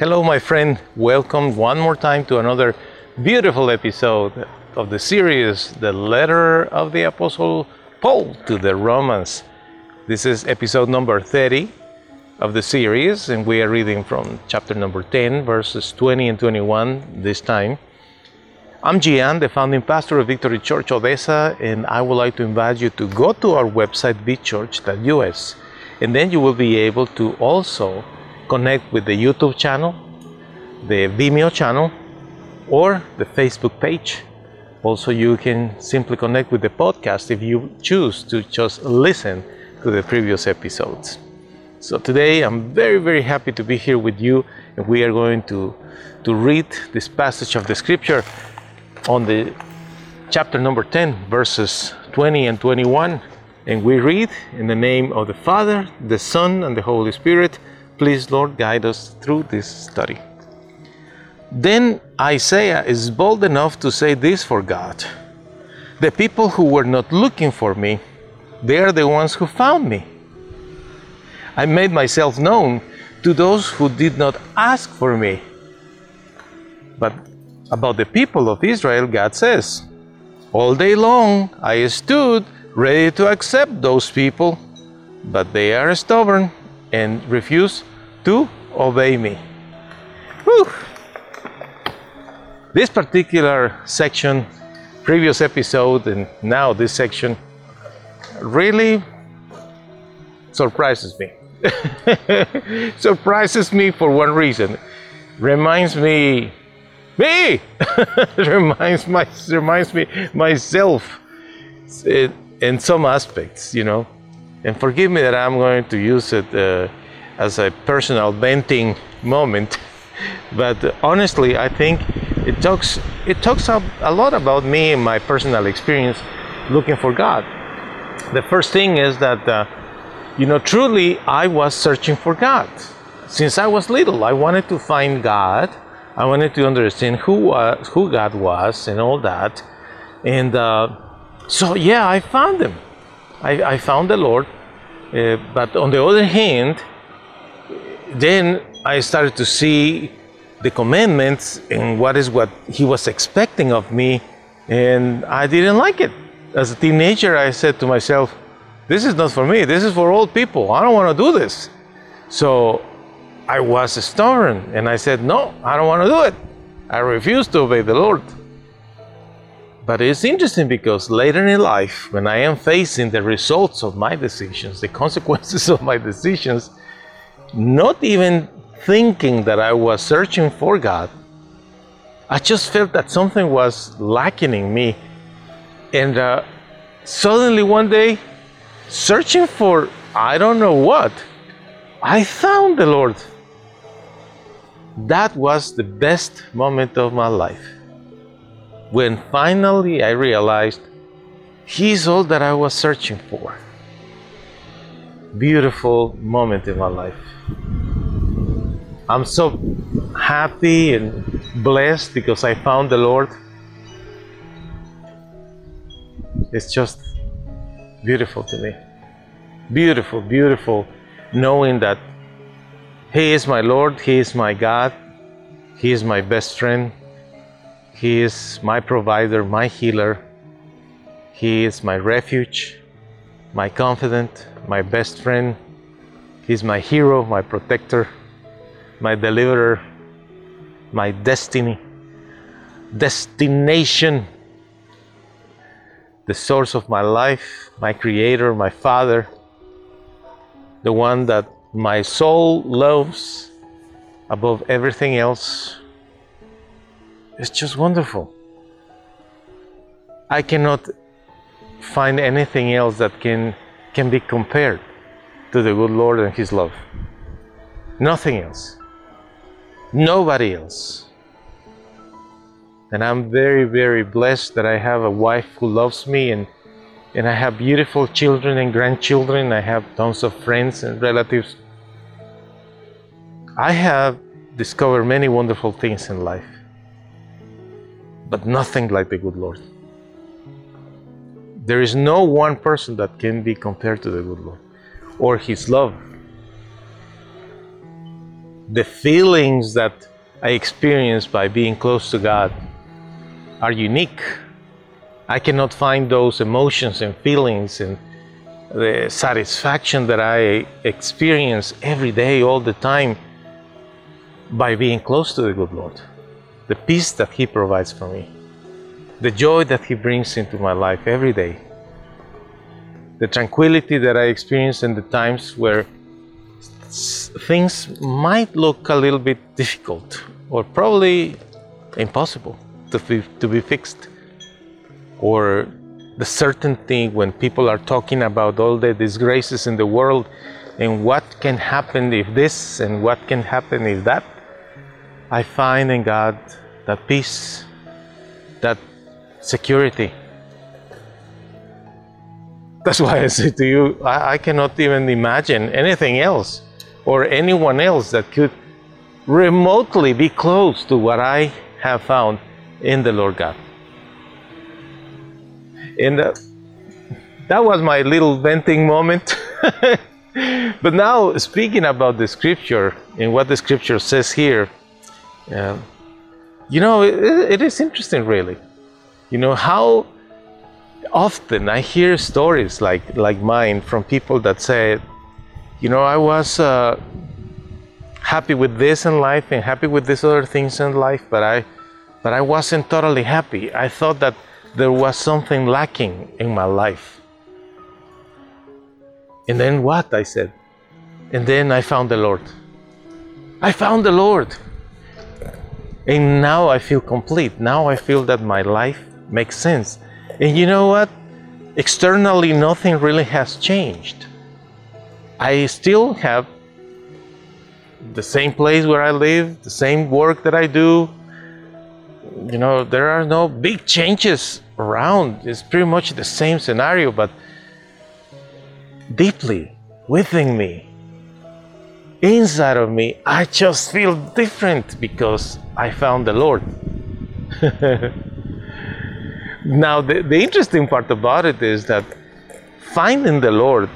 Hello, my friend. Welcome one more time to another beautiful episode of the series, The Letter of the Apostle Paul to the Romans. This is episode number 30 of the series, and we are reading from chapter number 10, verses 20 and 21 this time. I'm Gian, the founding pastor of Victory Church Odessa, and I would like to invite you to go to our website, vchurch.us, and then you will be able to also connect with the YouTube channel, the Vimeo channel, or the Facebook page. Also, you can simply connect with the podcast if you choose to just listen to the previous episodes. So today I'm very, very happy to be here with you, and we are going to, to read this passage of the scripture on the chapter number 10, verses 20 and 21. And we read in the name of the Father, the Son, and the Holy Spirit. Please, Lord, guide us through this study. Then Isaiah is bold enough to say this for God The people who were not looking for me, they are the ones who found me. I made myself known to those who did not ask for me. But about the people of Israel, God says, All day long I stood ready to accept those people, but they are stubborn and refuse to obey me. Whew. This particular section, previous episode, and now this section really surprises me. surprises me for one reason. Reminds me, me, reminds my reminds me myself in, some aspects, you know. And forgive me that I'm going to use it uh, as a personal venting moment, but honestly, I think it talks it talks a, a lot about me and my personal experience looking for God. The first thing is that. Uh, you know, truly, I was searching for God. Since I was little, I wanted to find God. I wanted to understand who was, who God was, and all that. And uh, so, yeah, I found Him. I, I found the Lord. Uh, but on the other hand, then I started to see the commandments and what is what He was expecting of me, and I didn't like it. As a teenager, I said to myself, this is not for me. This is for old people. I don't want to do this. So I was stubborn and I said, No, I don't want to do it. I refuse to obey the Lord. But it's interesting because later in life, when I am facing the results of my decisions, the consequences of my decisions, not even thinking that I was searching for God, I just felt that something was lacking in me. And uh, suddenly one day, searching for I don't know what, I found the Lord. That was the best moment of my life. When finally I realized He's all that I was searching for. Beautiful moment in my life. I'm so happy and blessed because I found the Lord. It's just beautiful to me. Beautiful, beautiful, knowing that He is my Lord, He is my God, He is my best friend, He is my provider, my healer, He is my refuge, my confidant, my best friend, He's my hero, my protector, my deliverer, my destiny, destination the source of my life, my creator, my father, the one that my soul loves above everything else. It's just wonderful. I cannot find anything else that can can be compared to the good Lord and his love. Nothing else. Nobody else. And I'm very, very blessed that I have a wife who loves me and, and I have beautiful children and grandchildren. I have tons of friends and relatives. I have discovered many wonderful things in life, but nothing like the good Lord. There is no one person that can be compared to the good Lord or His love. the feelings that I experience by being close to God are unique. I cannot find those emotions and feelings and the satisfaction that I experience every day, all the time, by being close to the good Lord. The peace that He provides for me, the joy that He brings into my life every day, the tranquility that I experience in the times where things might look a little bit difficult or probably impossible to be, to be fixed or the certainty when people are talking about all the disgraces in the world and what can happen if this and what can happen if that, I find in God that peace, that security. That's why I say to you, I, I cannot even imagine anything else or anyone else that could remotely be close to what I have found in the Lord God. And uh, that was my little venting moment. but now, speaking about the scripture and what the scripture says here, uh, you know, it, it is interesting, really. You know, how often I hear stories like, like mine from people that say, you know, I was uh, happy with this in life and happy with these other things in life, but I, but I wasn't totally happy. I thought that there was something lacking in my life. And then what? I said. And then I found the Lord. I found the Lord. And now I feel complete. Now I feel that my life makes sense. And you know what? Externally, nothing really has changed. I still have the same place where I live, the same work that I do, you know, there are no big changes around. It's pretty much the same scenario, but deeply within me, inside of me, I just feel different because I found the Lord. now, the, the interesting part about it is that finding the Lord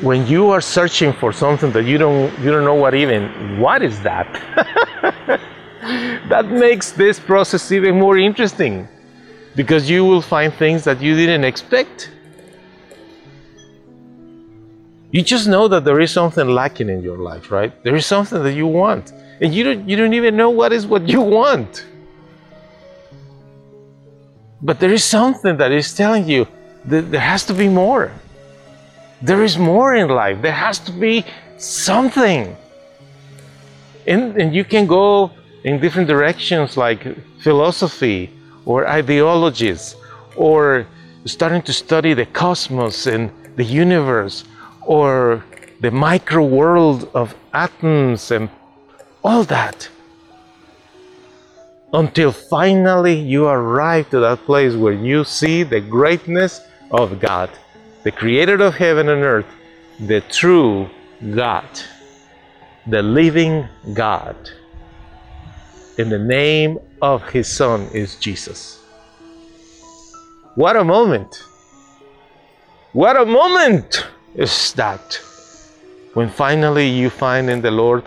when you are searching for something that you don't you don't know what even what is that that makes this process even more interesting because you will find things that you didn't expect. You just know that there is something lacking in your life, right? There is something that you want, and you don't, you don't even know what is what you want. But there is something that is telling you that there has to be more. There is more in life. There has to be something. And, and you can go in different directions like philosophy or ideologies or starting to study the cosmos and the universe or the micro world of atoms and all that until finally you arrive to that place where you see the greatness of God, the creator of heaven and earth, the true God, the living God in the name of his son is Jesus. What a moment! What a moment is that when finally you find in the Lord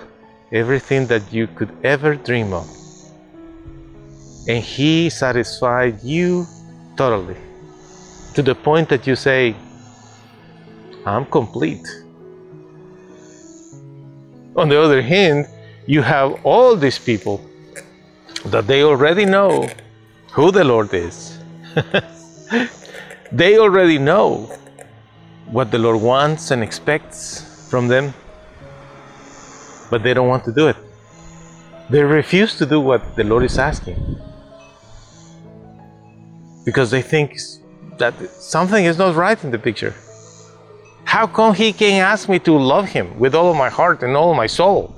everything that you could ever dream of. And He satisfied you totally to the point that you say, I'm complete. On the other hand, you have all these people that they already know who the Lord is. they already know what the Lord wants and expects from them, but they don't want to do it. They refuse to do what the Lord is asking because they think that something is not right in the picture. How come He can ask me to love Him with all of my heart and all of my soul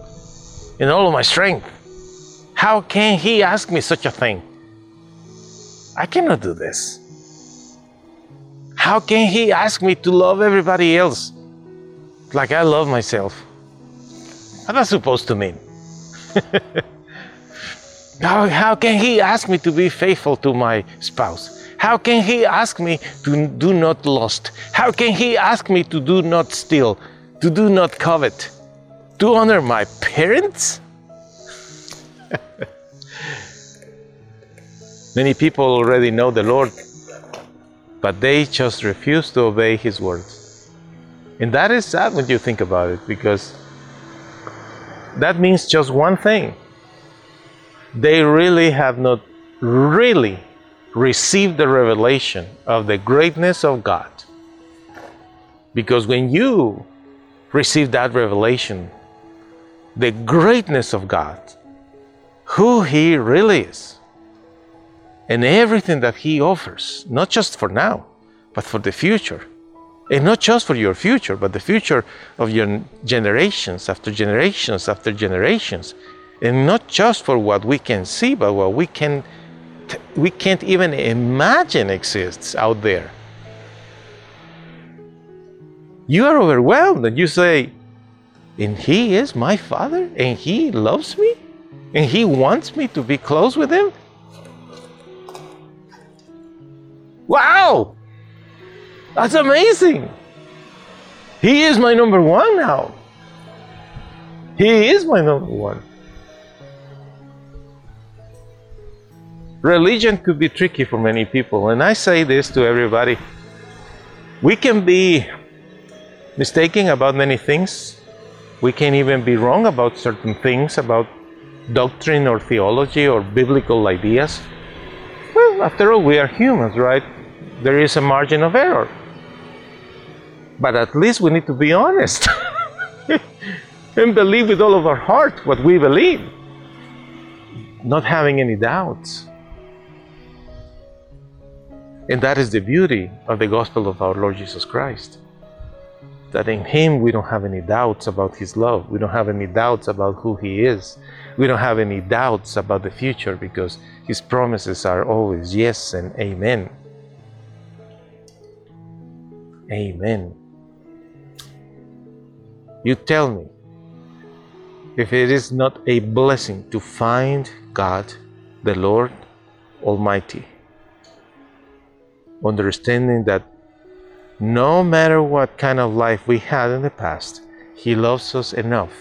and all of my strength? How can he ask me such a thing? I cannot do this. How can he ask me to love everybody else like I love myself? What that supposed to mean? how, how can he ask me to be faithful to my spouse? How can he ask me to do not lust? How can he ask me to do not steal, to do not covet, to honor my parents? Many people already know the Lord, but they just refuse to obey His words. And that is sad when you think about it because that means just one thing. They really have not really received the revelation of the greatness of God. Because when you receive that revelation, the greatness of God, who He really is, and everything that He offers, not just for now, but for the future. And not just for your future, but the future of your generations after generations after generations. And not just for what we can see, but what we can we can't even imagine exists out there. You are overwhelmed and you say, and he is my father? And he loves me? And he wants me to be close with him? Wow! That's amazing! He is my number one now. He is my number one religion could be tricky for many people and i say this to everybody we can be mistaken about many things we can even be wrong about certain things, about doctrine or theology or biblical ideas. Well, after all, we are humans, right? There is a margin of error. But at least we need to be honest and believe with all of our heart what we believe, not having any doubts. And that is the beauty of the gospel of our Lord Jesus Christ that in Him we don't have any doubts about His love. We don't have any doubts about who He is. We don't have any doubts about the future because His promises are always yes and amen. Amen. You tell me if it is not a blessing to find God, the Lord Almighty, understanding that no matter what kind of life we had in the past, He loves us enough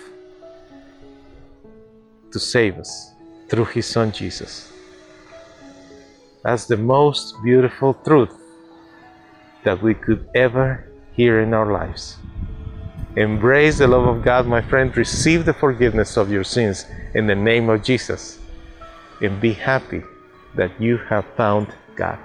to save us through His Son Jesus. That's the most beautiful truth that we could ever hear in our lives. Embrace the love of God, my friend. Receive the forgiveness of your sins in the name of Jesus. And be happy that you have found God.